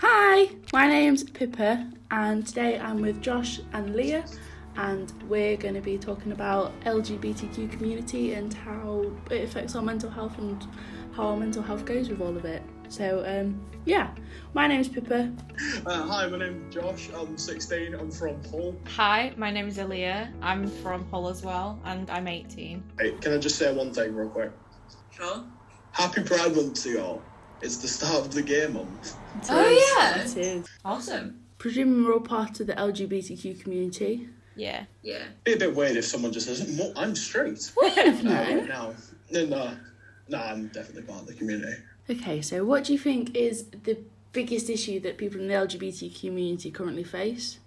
Hi, my name's Pippa, and today I'm with Josh and Leah, and we're going to be talking about LGBTQ community and how it affects our mental health and how our mental health goes with all of it. So, um, yeah, my name's Pippa. Uh, hi, my name's Josh. I'm 16. I'm from Hull. Hi, my name is Aaliyah. I'm from Hull as well, and I'm 18. Hey, can I just say one thing real quick? Sure. Happy Pride Month to y'all. It's the start of the gay month. Oh, yeah. It is. Awesome. Presuming we're all part of the LGBTQ community. Yeah. Yeah. Be a bit weird if someone just says, "Mo- I'm straight. Well, No, know. right now. No, no, no, I'm definitely part of the community. Okay, so what do you think is the biggest issue that people in the LGBT community currently face?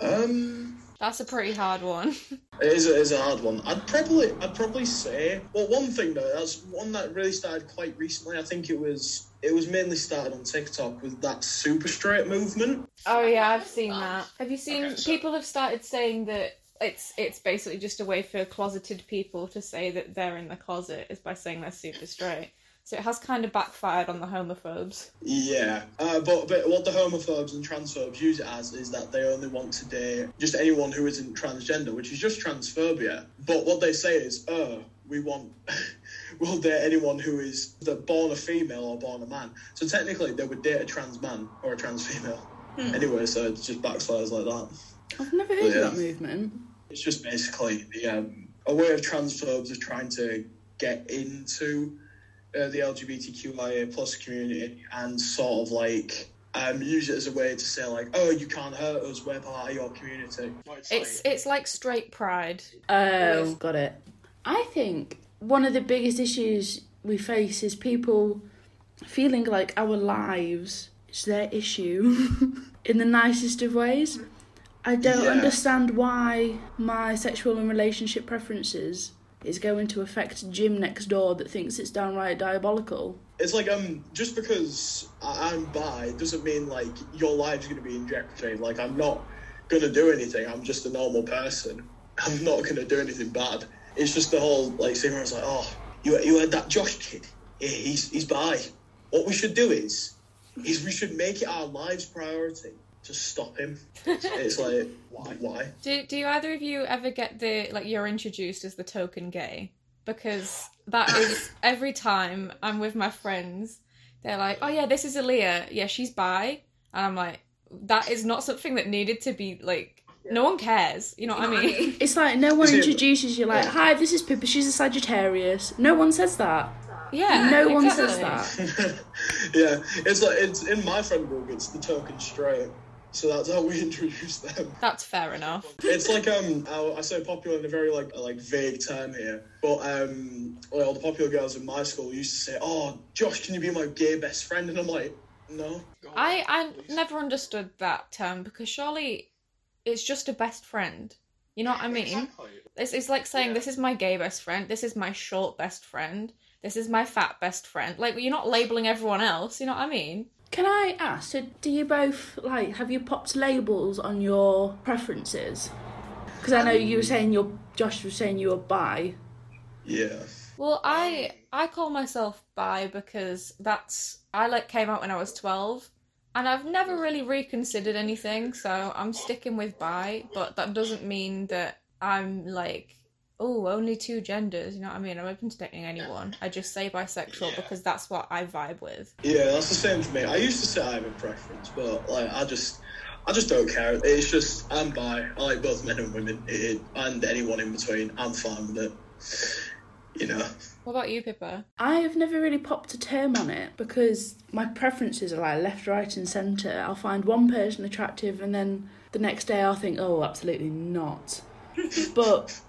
Um, That's a pretty hard one. it is, a, it is a hard one. I'd probably, I'd probably say, well, one thing though, that's one that really started quite recently. I think it was, it was mainly started on TikTok with that super straight movement. Oh yeah, I've seen that. Have you seen Okay, so- people have started saying that it's it's basically just a way for closeted people to say that they're in the closet is by saying they're super straight. So it has kind of backfired on the homophobes. Yeah, uh, but but what the homophobes and transphobes use it as is that they only want to date just anyone who isn't transgender, which is just transphobia. But what they say is, oh, we want we'll date anyone who is the born a female or born a man. So technically, they would date a trans man or a trans female. Anyway, so it just backfires like that. I've never heard Yeah. of that movement. It's just basically the um, a way of transphobes of trying to get into uh, the LGBTQIA plus community and sort of like um, use it as a way to say like, oh, you can't hurt us, we're part of your community. It's it's like straight pride. Oh, got it. I think one of the biggest issues we face is people feeling like our lives is their issue in the nicest of ways. I don't Yeah. understand why my sexual and relationship preferences is going to affect Jim next door that thinks it's downright diabolical. It's like um, just because I'm bi doesn't mean like your life's gonna be in jeopardy. Like I'm not gonna do anything. I'm just a normal person. I'm not gonna do anything bad. It's just the whole like where it's like, oh, you you heard that Josh kid? Yeah, he's he's bi. What we should do is, is we should make it our lives priority to stop him. It's like why why? Do do you either of you ever get the like you're introduced as the token gay? Because that is every time I'm with my friends, they're like, "Oh yeah, this is Aaliyah. Yeah, she's bi," and I'm like, "That is not something that needed to be like. No one cares. You know what I mean?" It's like no one introduces you like, "Hi, this is Pippa. She's a Sagittarius." No one says that. Yeah, No one exactly. says that. yeah, it's like it's in my friend group. It's the token straight. So that's how we introduce them. That's fair enough. It's like um, I I say popular in a very like like vague term here, but um, well, the popular girls in my school used to say, "Oh, Josh, can you be my gay best friend?" And I'm like, "No." I I never understood that term because surely it's just a best friend. You know what I mean? It's, it's like saying this is my gay best friend, this is my short best friend, this is my fat best friend. Like you're not labeling everyone else. You know what I mean? Can I ask? So, do you both like? Have you popped labels on your preferences? Because I know you were saying you're. Josh was saying you were bi. Yes. Well, I I call myself bi because that's I like came out when I was twelve, and I've never really reconsidered anything, so I'm sticking with bi. But that doesn't mean that I'm like, oh, only two genders. You know what I mean? I'm open to dating anyone. I just say bisexual because that's what I vibe with. Yeah, that's the same for me. I used to say I have a preference, but like I just, I just don't care. It's just I'm bi. I like both men and women, it, and anyone in between. I'm fine with it. You know. What about you, Pippa? I have never really popped a term on it because my preferences are like left, right, and centre. I'll find one person attractive, and then the next day I'll think, oh, absolutely not. But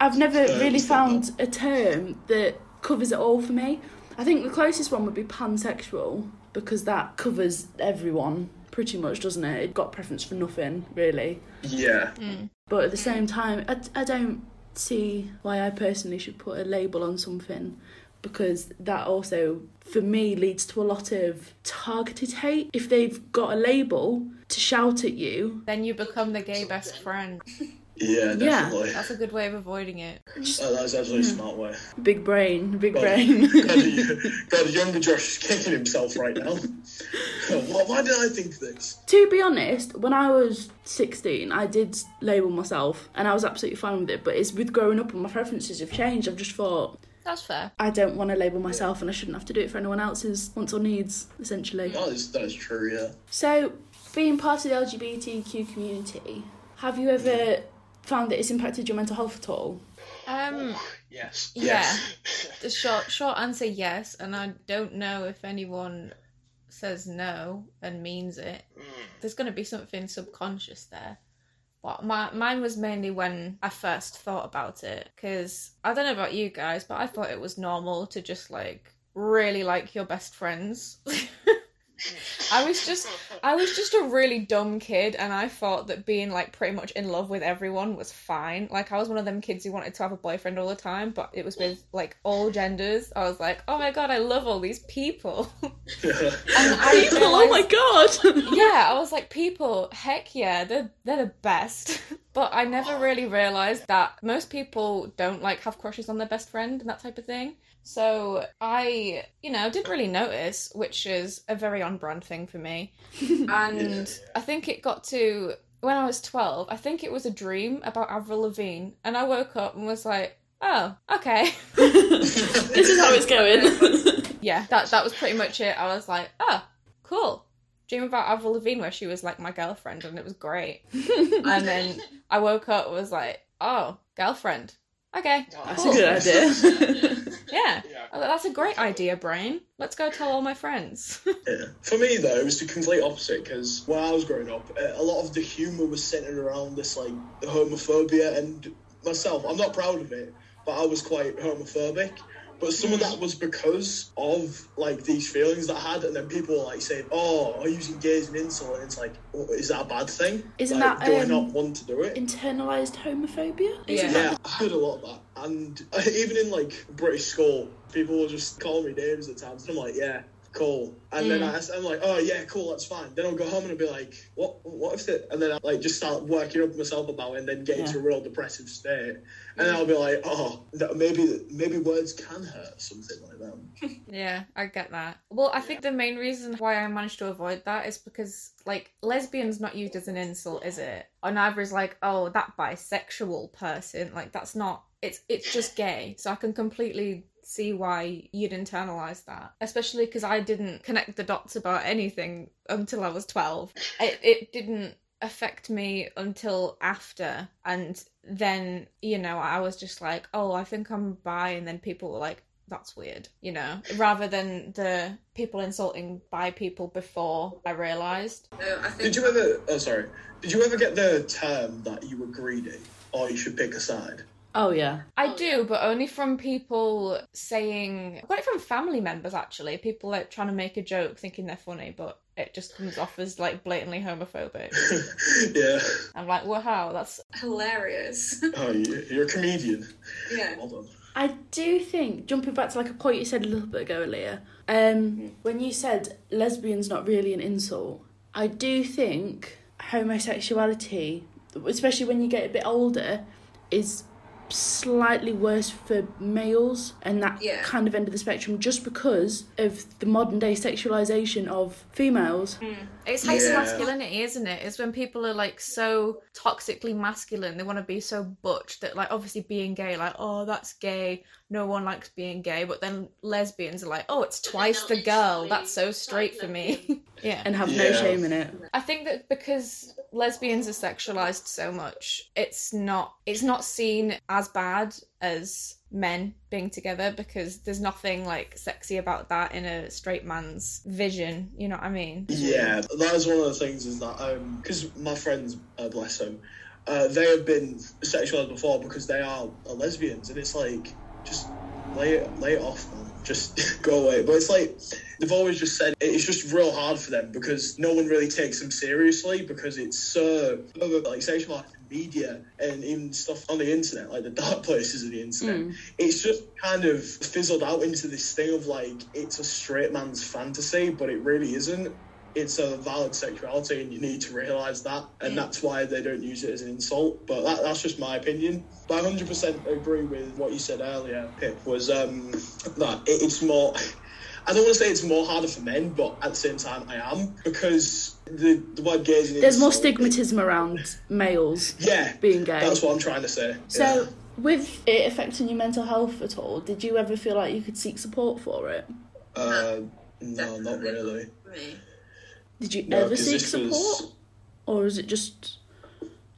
I've never I really found a term that covers it all for me. I think the closest one would be pansexual because that covers everyone pretty much, doesn't it? It got preference for nothing, really. Yeah. Mm. But at the same time, I, I don't see why I personally should put a label on something because that also, for me, leads to a lot of targeted hate. If they've got a label to shout at you, Then you become the gay best friend. Yeah, Yeah. That's a good way of avoiding it. Uh, that's actually a smart way. Big brain, big God, brain. God, God, younger Josh is kicking himself right now. why, why did I think this? to be honest, when I was 16, I did label myself and I was absolutely fine with it. But it's with growing up and my preferences have changed. I've just thought, That's fair. I don't want to label myself and I shouldn't have to do it for anyone else's wants or needs, essentially. That is, that is true, yeah. So, being part of the LGBTQ community, have you ever found that it's impacted your mental health at all? Um, Yes. Yeah. the short short answer yes, and I don't know if anyone says no and means it. There's going to be something subconscious there. But my mine was mainly when I first thought about it because I don't know about you guys, but I thought it was normal to just like really like your best friends. I was just I was just a really dumb kid and I thought that being like pretty much in love with everyone was fine. Like I was one of them kids who wanted to have a boyfriend all the time, but it was with like all genders. I was like, "Oh my god, I love all these people." And I People, oh my god! yeah, I was like, people, heck yeah, they're they're the best. But I never really realized that most people don't like have crushes on their best friend and that type of thing. So I, you know, didn't really notice, which is a very on brand thing for me. And I think it got to when I was twelve. I think it was a dream about Avril Lavigne, and I woke up and was like, oh, okay. this is how it's going. yeah, that that was pretty much it. I was like, oh, cool. Dream about Avril Lavigne where she was like my girlfriend and it was great. and then I woke up and was like, oh, girlfriend. Okay. That's cool. a good idea. Yeah. I was That's a great idea, Brain. Let's go tell all my friends. Yeah. For me, though, it was the complete opposite because when I was growing up, uh, a lot of the humour was centred around this like homophobia, and myself, I'm not proud of it, but I was quite homophobic. But some of that was because of like these feelings that I had, and then people were like saying, "Oh, are you using gays as an insult?" And it's like, oh, is that a bad thing? Isn't like, that, do I um, not want to do it? Internalized homophobia? Yeah. Yeah, I heard a lot of that, and even in like British school, people will just call me names at times, and I'm like, yeah, cool. And then hmm. I, I'm like, oh yeah, cool, that's fine. Then I'll go home and I'll be like, what, what if it? And then I like just start working up myself about it, and then get into a real depressive state, and then hmm. I'll be like, oh, that maybe maybe words can hurt, something like that. yeah, I get that. Well, I think the main reason why I managed to avoid that is because, like, lesbian's not used as an insult, is it? Or neither is like, oh, that bisexual person. Like, that's not. It's it's just gay. So I can completely see why you'd internalize that especially because i didn't connect the dots about anything until i was 12 it, it didn't affect me until after and then you know i was just like oh i think i'm bi and then people were like that's weird you know rather than the people insulting bi people before i realized Did you ever? Oh, sorry. Did you ever get the term that you were greedy, or you should pick a side? Oh, yeah. I do, but only from people saying. I got it from family members actually. People like trying to make a joke, thinking they're funny, but it just comes off as like blatantly homophobic. yeah. I'm like, wow, that's hilarious. Oh, you, you're a comedian. yeah. Well done. I do think, jumping back to like a point you said a little bit ago, Leah, um, when you said lesbian's not really an insult, I do think homosexuality, especially when you get a bit older, is slightly worse for males and that Yeah. kind of end of the spectrum just because of the modern day sexualization of females. Mm. It's hates Yeah. masculinity, isn't it? It's when people are like so toxically masculine, they want to be so butch that like obviously being gay, like, oh that's gay, no one likes being gay, but then lesbians are like, oh it's twice the girl, that's so straight for me. yeah. And have no shame in it. I think that because lesbians are sexualized so much, it's not it's not seen as bad as men being together because there's nothing like sexy about that in a straight man's vision. You know what I mean? Yeah, that is one of the things is that um because my friends, uh, bless them, uh, they have been sexualized before because they are, are lesbians, and it's like just lay it lay it off, man. Just go away. But it's like they've always just said it's just real hard for them because no one really takes them seriously because it's so like sexualized media and even stuff on the internet, like the dark places of the internet. It's just kind of fizzled out into this thing of like it's a straight man's fantasy, but it really isn't it's a valid sexuality and you need to realise that. And that's why they don't use it as an insult. But that, that's just my opinion. But I 100% agree with what you said earlier, Pip, was um, that it's more. I don't want to say it's more harder for men, but at the same time, I am because the the word gay is There's more insult. stigmatism around males Yeah, being gay. that's what I'm trying to say. So, with it affecting your mental health at all, did you ever feel like you could seek support for it? uh, no, not really. Me. Did you No, ever 'cause seek support? was- Or is it just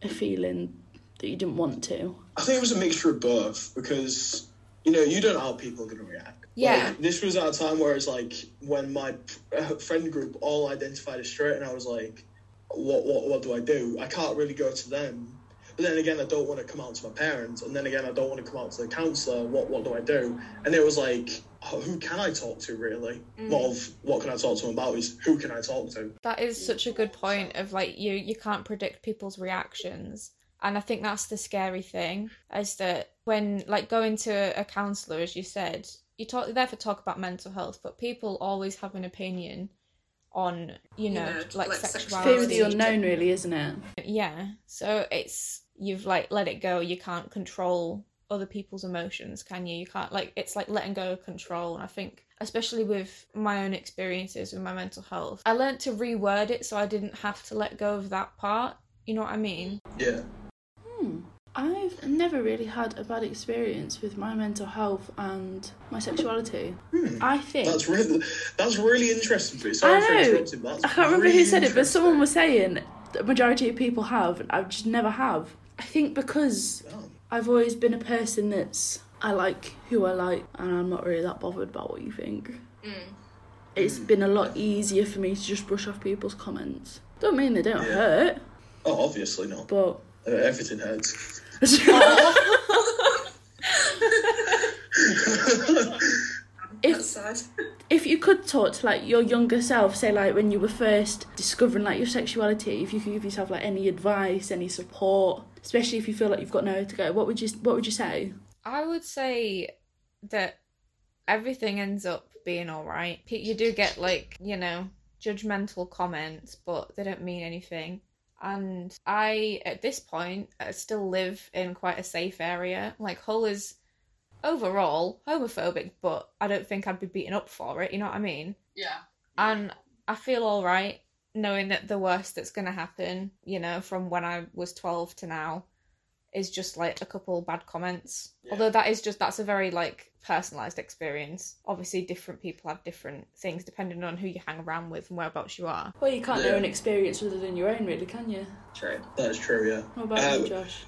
a feeling that you didn't want to? I think it was a mixture of both because you know you don't know how people are going to react. Yeah. Like, this was at a time where it's like when my uh, friend group all identified as straight, and I was like, what what what do I do? I can't really go to them. But then again, I don't want to come out to my parents, and then again, I don't want to come out to the counsellor. What what do I do? And it was like, oh, who can I talk to really? Not of what can I talk to them about is who can I talk to? That is such a good point of like you you can't predict people's reactions. And I think that's the scary thing is that when like going to a counselor as you said, you talk there for talk about mental health, but people always have an opinion on, you know, know, like, like sexuality. Fear of the unknown, really, isn't it? Yeah. So it's you've like let it go. You can't control other people's emotions, can you? You can't like it's like letting go of control. And I think especially with my own experiences with my mental health, I learned to reword it so I didn't have to let go of that part. You know what I mean? Yeah. Hmm. I've never really had a bad experience with my mental health and my sexuality. I think. That's really that's really interesting. For you. I Sorry for know. interrupting. That's I can't remember really who said it, but someone was saying the majority of people have, and I just never have. I think because Oh. I've always been a person that's I like who I like, and I'm not really that bothered about what you think. It's been a lot easier for me to just brush off people's comments. Don't mean they don't Yeah. hurt, Oh, obviously not. but Uh, everything hurts. if Outside. if you could talk to like your younger self, say like when you were first discovering like your sexuality, if you could give yourself like any advice, any support, especially if you feel like you've got nowhere to go, what would you what would you say? I would say that everything ends up being all right. You do get like you know judgmental comments, but they don't mean anything. And I, at this point, I still live in quite a safe area. Like Hull is overall homophobic, but I don't think I'd be beaten up for it. You know what I mean? Yeah. and I feel all right knowing that the worst that's going to happen, you know, from when I was 12 to now is just like a couple bad comments. Yeah. Although that is just that's a very like personalized experience. Obviously different people have different things depending on who you hang around with and whereabouts you are. Well, you can't Yeah. know an experience other than your own, really, can you? True. That's true, yeah. What about Um, you, Josh?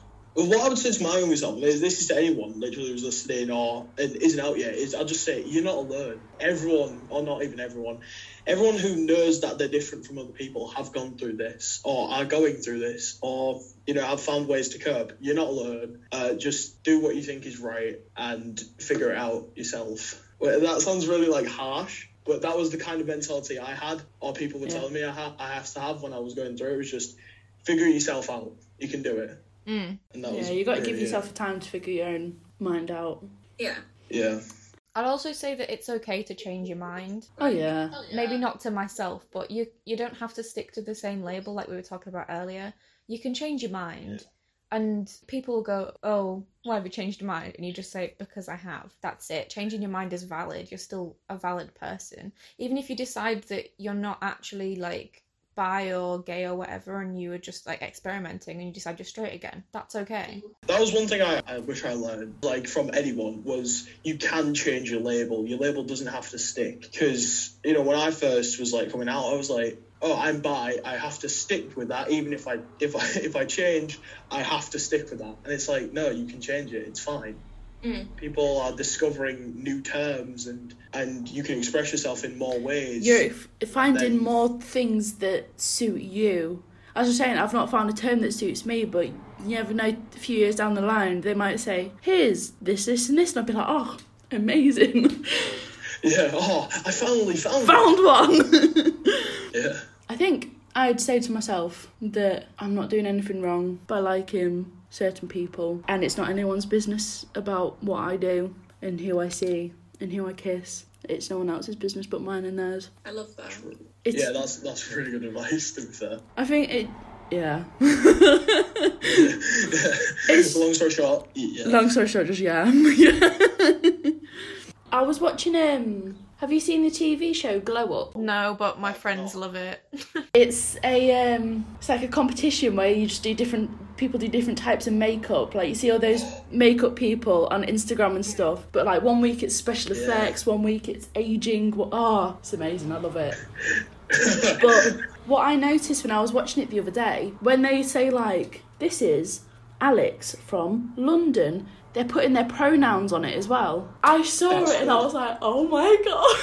What I would say to my younger self, and this is to anyone literally who's listening or and isn't out yet, is I'll just say you're not alone. Everyone, or not even everyone, everyone who knows that they're different from other people have gone through this, or are going through this, or you know have found ways to cope. You're not alone. Uh, just do what you think is right and figure it out yourself. Well, that sounds really like harsh. But that was the kind of mentality I had, or people were Yeah. telling me I, ha- I have to have when I was going through it. It was just figure yourself out. You can do it. Mm. Yeah, was you got to give it. yourself time to figure your own mind out. Yeah. Yeah. I'd also say that it's okay to change your mind. Oh yeah. Maybe not to myself, but you you don't have to stick to the same label like we were talking about earlier. You can change your mind. And people will go, Oh, why have you changed your mind? And you just say, Because I have. That's it. Changing your mind is valid. You're still a valid person. Even if you decide that you're not actually like bi or gay or whatever and you were just like experimenting and you decide you're straight again, that's okay. That was one thing I, I wish I learned, like from anyone, was you can change your label. Your label doesn't have to stick. Because, you know, when I first was like coming out, I was like, oh, I'm bi. I have to stick with that. Even if I if I if I change, I have to stick with that. And it's like, no, you can change it. It's fine. Mm. People are discovering new terms, and and you can express yourself in more ways. You're f- finding Then- more things that suit you. As I was saying, I've not found a term that suits me, but you never know. A few years down the line, they might say, "Here's this, this, and this," and I'll be like, "Oh, amazing! Yeah. Oh, I finally found. Found one." Yeah. I think I'd say to myself that I'm not doing anything wrong by liking certain people, and it's not anyone's business about what I do and who I see and who I kiss it's no one else's business but mine and theirs. I love that. It's, Yeah, that's that's really good advice. To be fair. I think it. Yeah. Long story short, yeah. Long story short, just yeah. yeah. I was watching um. Have you seen the TV show Glow Up? No, but my friends love it. It's a um. It's like a competition where you just do different. People do different types of makeup. Like you see all those makeup people on Instagram and stuff. But like one week it's special Yeah. effects, one week it's aging. Oh, it's amazing. I love it. But what I noticed when I was watching it the other day, when they say like, "This is Alex from London," they're putting their pronouns on it as well. I saw That's it and I was like, "Oh my god!"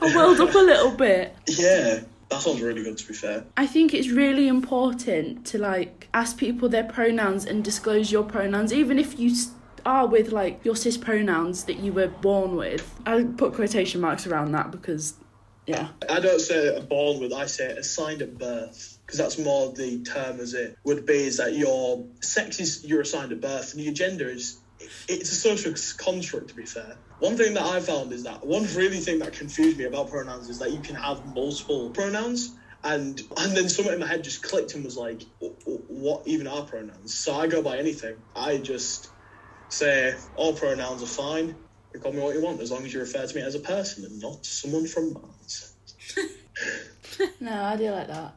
I welled up a little bit. yeah, that sounds really good. To be fair. I think it's really important to like ask people their pronouns and disclose your pronouns, even if you are with like your cis pronouns that you were born with. I put quotation marks around that because, yeah. I don't say born with. I say assigned at birth because that's more the term as it would be. Is that your sex is you're assigned at birth and your gender is. It's a social construct, to be fair. One thing that I found is that one really thing that confused me about pronouns is that you can have multiple pronouns, and and then something in my head just clicked and was like, "W- w- what even are pronouns? So I go by anything. I just say all pronouns are fine. You call me what you want as long as you refer to me as a person and not someone from Mars. No, I do like that.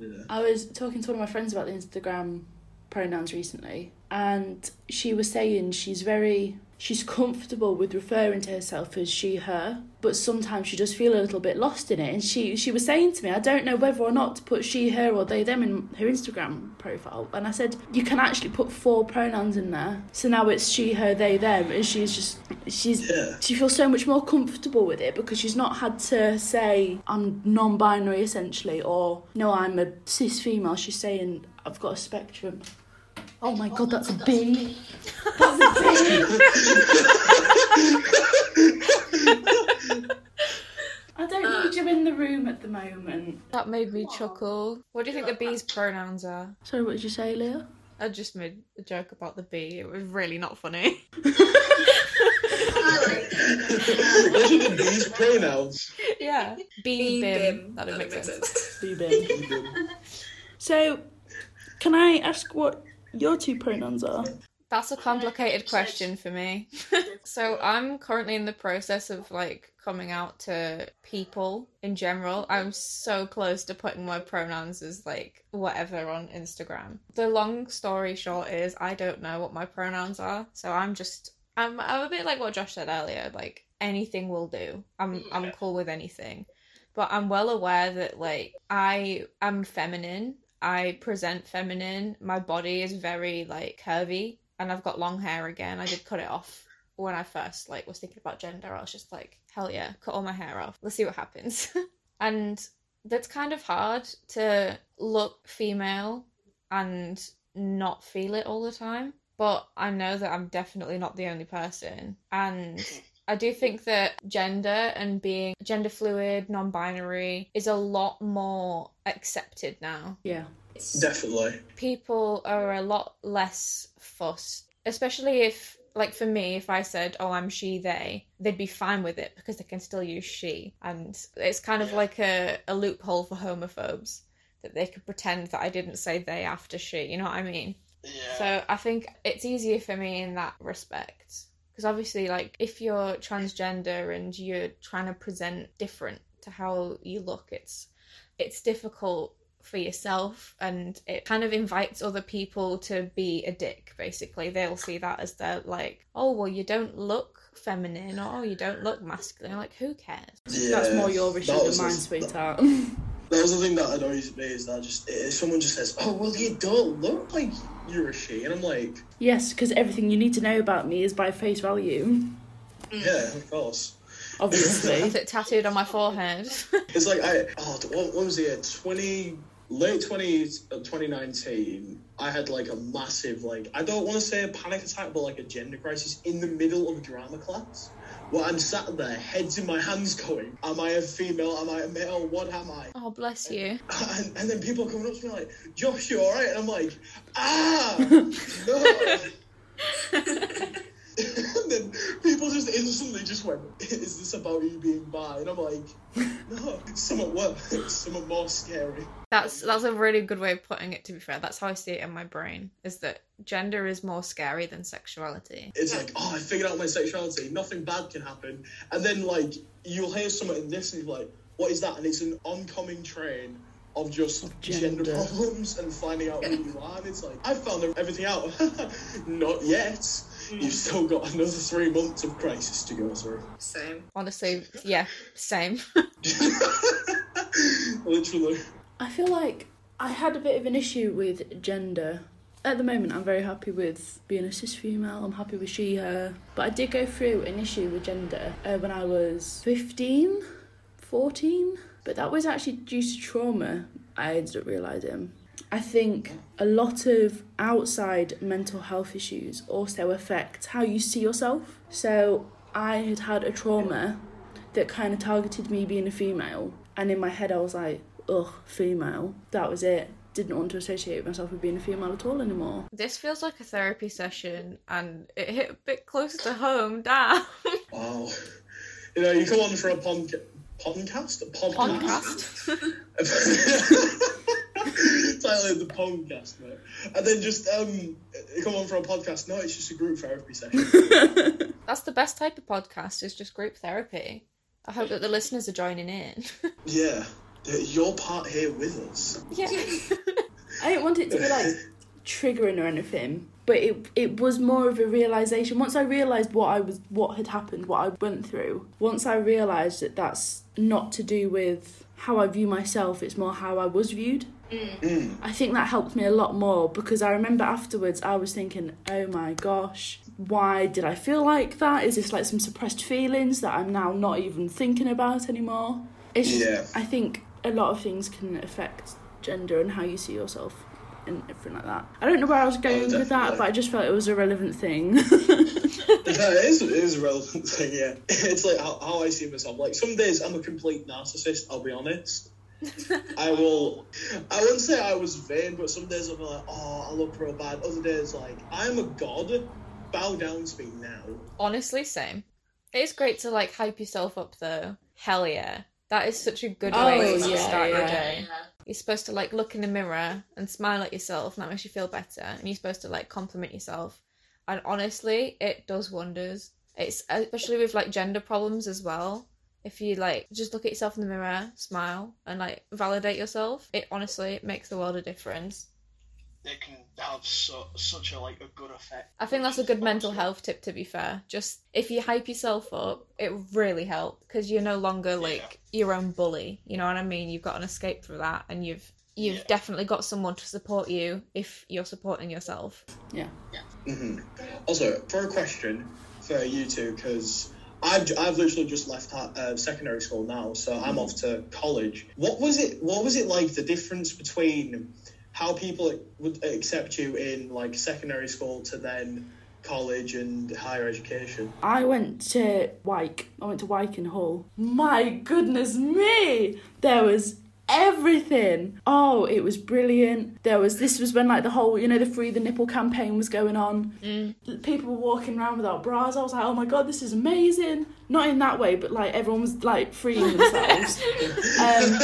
Yeah. I was talking to one of my friends about the Instagram pronouns recently, and she was saying she's very she's comfortable with referring to herself as she her, but sometimes she does feel a little bit lost in it. And she she was saying to me, I don't know whether or not to put she her or they them in her Instagram profile. And I said you can actually put four pronouns in there, so now it's she her they them, and she's just she's Yeah. she feels so much more comfortable with it because she's not had to say I'm non-binary essentially or no I'm a cis female she's saying I've got a spectrum Oh, oh my god that's a bee that's a bee I don't need you in the room at the moment That made me chuckle. What do you think the bee's pronouns are? sorry what did you say Leah I just made a joke about the bee. It was really not funny. I. Those are the these pronouns. yeah. Bee, Bee bim. bim. That would make sense. bee bin so can I ask what your two pronouns are That's a complicated question for me. so I'm currently in the process of like coming out to people in general. I'm so close to putting my pronouns as like whatever on Instagram. The long story short is I don't know what my pronouns are. So I'm just I'm I'm a bit like what Josh said earlier, like anything will do. I'm I'm cool with anything. But I'm well aware that like I am feminine. I present feminine. My body is very like curvy and I've got long hair again. I did cut it off when I first like was thinking about gender. I was just like, hell yeah, cut all my hair off. Let's see what happens. and that's kind of hard to look female and not feel it all the time. But I know that I'm definitely not the only person. And I do think that gender and being gender fluid, non binary is a lot more accepted now yeah Definitely. people are a lot less fussed, especially if, like, for me, if I said, "Oh, I'm she," they, they'd be fine with it because they can still use she, and it's kind of like a, a loophole for homophobes that they could pretend that I didn't say they after she. You know what I mean? Yeah. So I think it's easier for me in that respect. Because obviously, like, if you're transgender and you're trying to present different to how you look, it's it's difficult for yourself and it kind of invites other people to be a dick basically. They'll see that as their like oh well you don't look feminine or oh you don't look masculine. Like who cares? That's more your issue than mine the- sweetheart. That was the thing that annoys me is that just if someone just says, "Oh well, you don't look like you're a she," and I'm like, yes because everything you need to know about me is by face value. "Yeah, of course." obviously. With it tattooed on my forehead. It's like I oh what, what was the year twenty late 20, uh, 2019 I had like a massive like I don't want to say a panic attack but like a gender crisis in the middle of a drama class where I'm sat there heads in my hands going am I a female? Am I a male? What am I? Oh bless you. and, and then people are coming up to me like Josh you alright and I'm like ah no and then people just instantly just went, "Is this about you being bi?" And I'm like, "No, it's somewhat worse. It's somewhat more scary." That's that's a really good way of putting it. To be fair, that's how I see it in my brain. Is that gender is more scary than sexuality. It's like, oh, I figured out my sexuality. Nothing bad can happen. And then like you'll hear someone in this, and you're like, "What is that?" And it's an oncoming train of just gender. gender. problems and finding out who you are. And it's like, I found everything out. Not yet. You've still got another three months of crisis to go through. Same. Honestly, yeah, same. Literally. I feel like I had a bit of an issue with gender. At the moment, I'm very happy with being a cis female. I'm happy with she, her. But I did go through an issue with gender uh, when I was 15, 14. But that was actually due to trauma, I ended up realising. I think a lot of outside mental health issues also affect how you see yourself. So I had had a trauma that kind of targeted me being a female, and in my head I was like, ugh, female. That was it. Didn't want to associate myself with being a female at all anymore. this feels like a therapy session, and it hit a bit closer to home. Damn. Wow. You know, you come on for a podca- podcast? A podcast? Podcast. Title of the podcast, mate. And then just um, come on for a podcast. No, it's just a group therapy session. That's the best type of podcast. Is just group therapy. I hope that the listeners are joining in. yeah, you're part here with us. yeah. I didn't want it to be like triggering or anything, but it it was more of a realization. Once I realized what I was, what had happened, what I went through. Once I realized that that's not to do with how I view myself. It's more how I was viewed. Mm. I think that helped me a lot more because I remember afterwards I was thinking, oh my gosh, why did I feel like that? Is this like some suppressed feelings that I'm now not even thinking about anymore? It's just, Yeah. I think a lot of things can affect gender and how you see yourself and everything like that. I don't know where I was going with that, but I just felt it was a relevant thing. Yeah, it is, it is a relevant thing, yeah. It's like how, how I see myself. Like, some days I'm a complete narcissist, I'll be honest. I will, I wouldn't say I was vain, but some days I'll be like, oh, I look real bad. Other days, like, I'm a god, bow down to me now. Honestly, same. It's great to like hype yourself up though. Hell yeah. That is such a good Oh, way to yeah, start your yeah. day. You're supposed to like look in the mirror and smile at yourself, and that makes you feel better. And you're supposed to like compliment yourself. And honestly, it does wonders. It's especially with like gender problems as well. If you like just look at yourself in the mirror, smile, and like validate yourself, it honestly makes the world a difference. It can have so, such a, like, a good effect. I think that's a good mental health tip. To be fair, just if you hype yourself up, it really helps because you're no longer like your own bully. You know what I mean? You've got an escape from that, and you've you've Yeah. definitely got someone to support you if you're supporting yourself. yeah. mm-hmm Also, for a question for you two, because I've, I've literally just left uh, secondary school now, so I'm off to college. What was it? What was it like? The difference between how people would accept you in like secondary school to then college and higher education. I went to Wyke. I went to Wyke in Hull. My goodness me! There was everything. Oh, it was brilliant. There was this was when like the whole you know the free the nipple campaign was going on. People were walking around without bras. I was like, oh my god, this is amazing. Not in that way, but like everyone was like freeing themselves. um,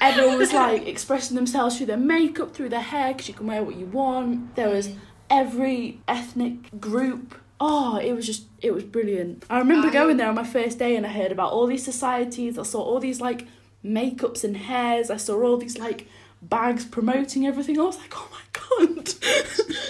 everyone was like expressing themselves through their makeup, through their hair, because you can wear what you want. There was every ethnic group. Oh, it was just, it was brilliant. I remember going there on my first day and I heard about all these societies. I saw all these like makeups and hairs. I saw all these like bags promoting everything. I was like, oh my god.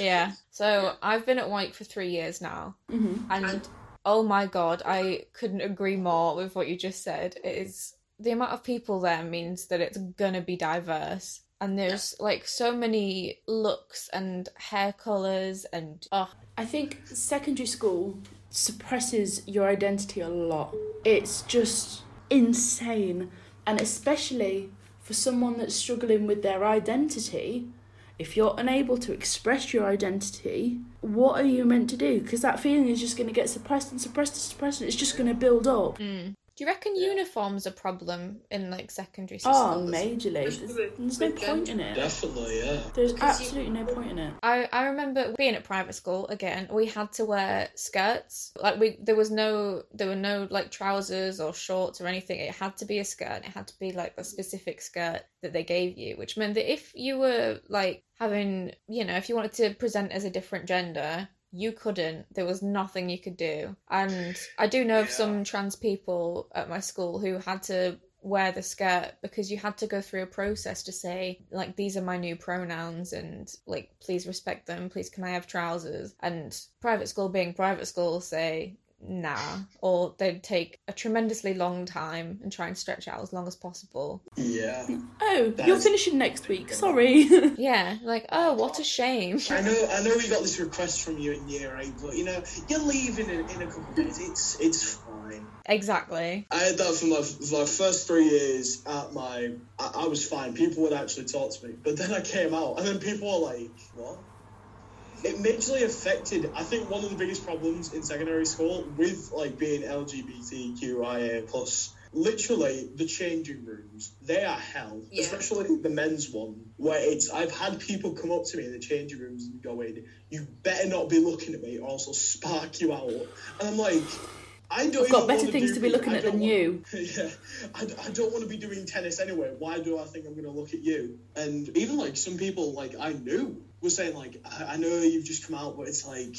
Yeah. So I've been at Wyke for three years now, mm-hmm. and oh my god, I couldn't agree more with what you just said. It is the amount of people there means that it's gonna be diverse. And there's like so many looks and hair colours and oh I think secondary school suppresses your identity a lot. It's just insane. And especially for someone that's struggling with their identity, if you're unable to express your identity, what are you meant to do? Because that feeling is just going to get suppressed and suppressed and suppressed, and it's just going to build up. Do Do you reckon Yeah. uniforms a problem in like secondary school? Oh, majorly. There's, there's no point in it. Definitely, yeah. There's Because you- absolutely no point in it. I, I remember being at private school again we had to wear skirts like we there was no there were no like trousers or shorts or anything it had to be a skirt it had to be like the specific skirt that they gave you which meant that if you were like having you know if you wanted to present as a different gender you couldn't. There was nothing you could do. And i do know of some trans people at my school who had to wear the skirt because you had to go through a process to say like these are my new pronouns and like please respect them. Please can i have trousers? And private school being private school say nah or they'd take a tremendously long time and try and stretch out as long as possible Yeah. Oh, That you're finishing next week. Sorry. yeah like oh what a shame I know, I know, we got this request from you in year eight, but you know, you're leaving in, in a couple of days. It's it's fine. exactly I had that for my, for my first three years at my. I, I was fine. People would actually talk to me, but then I came out, and then people were like, "What?" It majorly affected. I think one of the biggest problems in secondary school with like being LGBTQIA plus. Literally, the changing rooms, they are hell. Yeah. Especially the men's one, where it's, I've had people come up to me in the changing rooms and go in, you better not be looking at me or else I'll spark you out. And I'm like, I don't I've got better things do to be looking at than want- you. yeah, I, I don't want to be doing tennis anyway. Why do I think I'm going to look at you? And even like some people, like I knew, were saying like, I, I know you've just come out, but it's like,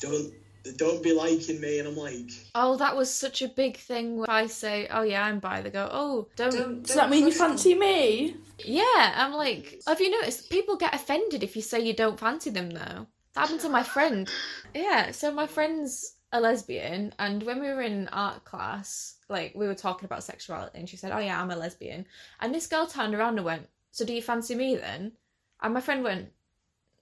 don't don't be liking me. And I'm like, oh that was such a big thing when i say oh yeah i'm bi they go oh don't Don't, Does that mean you push them. fancy me? Yeah, I'm like, have you noticed people get offended if you say you don't fancy them though? That happened to my friend. Yeah, so my friend's a lesbian, and when we were in art class, like we were talking about sexuality, and she said, "Oh yeah, I'm a lesbian," and this girl turned around and went, "So do you fancy me then?" And my friend went,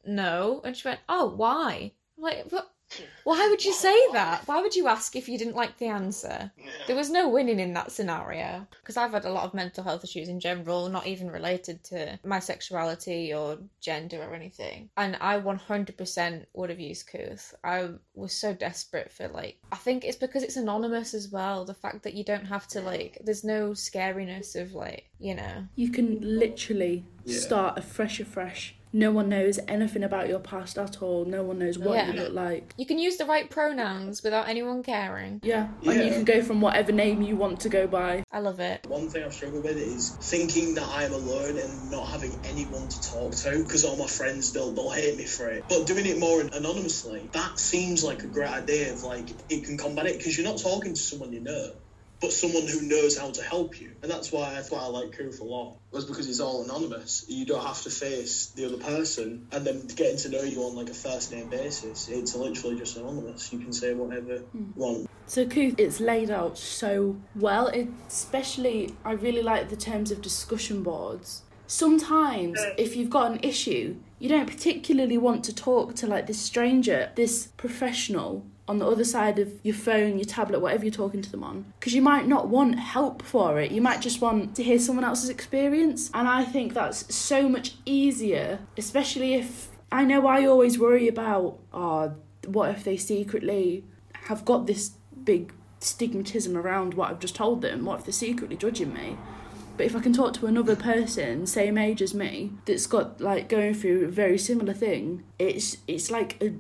"No," and she went, "Oh, why?" I'm like, what? Why would you say that? Why would you ask if you didn't like the answer? There was no winning in that scenario because I've had a lot of mental health issues in general, not even related to my sexuality or gender or anything. And I 100% would have used Kooth. I was so desperate for like, I think it's because it's anonymous as well. The fact that you don't have to like, there's no scariness of like, you know. You can literally Yeah. start afresh, afresh. No one knows anything about your past at all. No one knows what you look like. You can use the right pronouns without anyone caring. Yeah. And you can go from whatever name you want to go by. I love it. one thing I've struggled with is thinking that I'm alone and not having anyone to talk to because all my friends they'll they'll hate me for it. But doing it more anonymously, that seems like a great idea. Of like it can combat it because you're not talking to someone you know. But someone who knows how to help you, and that's why that's why I like Kooth a lot. Was because it's all anonymous. You don't have to face the other person, and then getting to know you on like a first name basis. It's literally just anonymous. You can say whatever you hmm. want. So Kooth, it's laid out so well. It, especially, I really like the terms of discussion boards. Sometimes, if you've got an issue, you don't particularly want to talk to like this stranger, this professional on the other side of your phone, your tablet, whatever you're talking to them on, because you might not want help for it. You might just want to hear someone else's experience, and I think that's so much easier, especially if I know I always worry about, oh, what if they secretly have got this big stigmatism around what I've just told them? What if they're secretly judging me? But if I can talk to another person, same age as me, that's got like going through a very similar thing, it's it's like a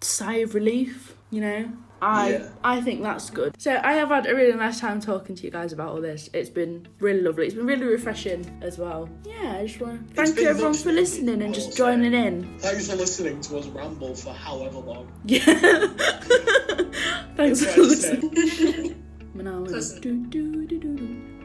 sigh of relief, you know? I Yeah. I think that's good. So I have had a really nice time talking to you guys about all this. It's been really lovely. It's been really refreshing as well. Yeah, I just want to thank you everyone for listening and just joining in. Thanks for listening to us ramble for however long. Yeah. Thanks That's for what I listening.